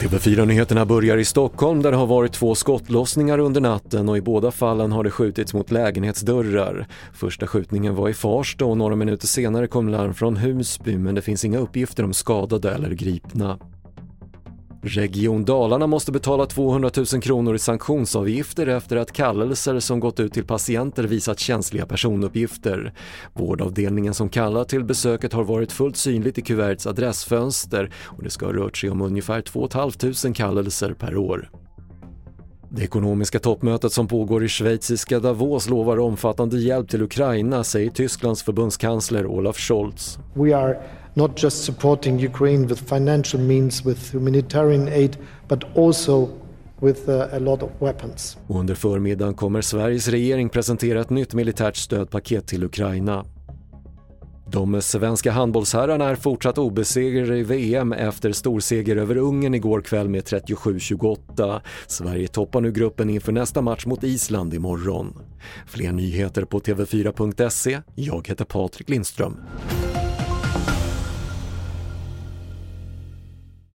TV4-nyheterna börjar i Stockholm där det har varit två skottlossningar under natten och i båda fallen har det skjutits mot lägenhetsdörrar. Första skjutningen var i Farsta och några minuter senare kom larm från Husby men det finns inga uppgifter om skadade eller gripna. Region Dalarna måste betala 200 000 kronor i sanktionsavgifter efter att kallelser som gått ut till patienter visat känsliga personuppgifter. Vårdavdelningen som kallar till besöket har varit fullt synligt i kuvertets adressfönster och det ska ha rört sig om ungefär 2 500 kallelser per år. Det ekonomiska toppmötet som pågår i schweiziska Davos lovar omfattande hjälp till Ukraina, säger Tysklands förbundskansler Olaf Scholz. We are not just supporting Ukraine with financial means, with humanitarian aid, but also with uh, a lot of weapons. Och under förmiddagen kommer Sveriges regering presentera ett nytt militärt stödpaket till Ukraina. De svenska handbollsherrarna är fortsatt obesegrade i VM efter storseger över Ungern igår kväll med 37-28. Sverige toppar nu gruppen inför nästa match mot Island imorgon. Fler nyheter på TV4.se. Jag heter Patrik Lindström.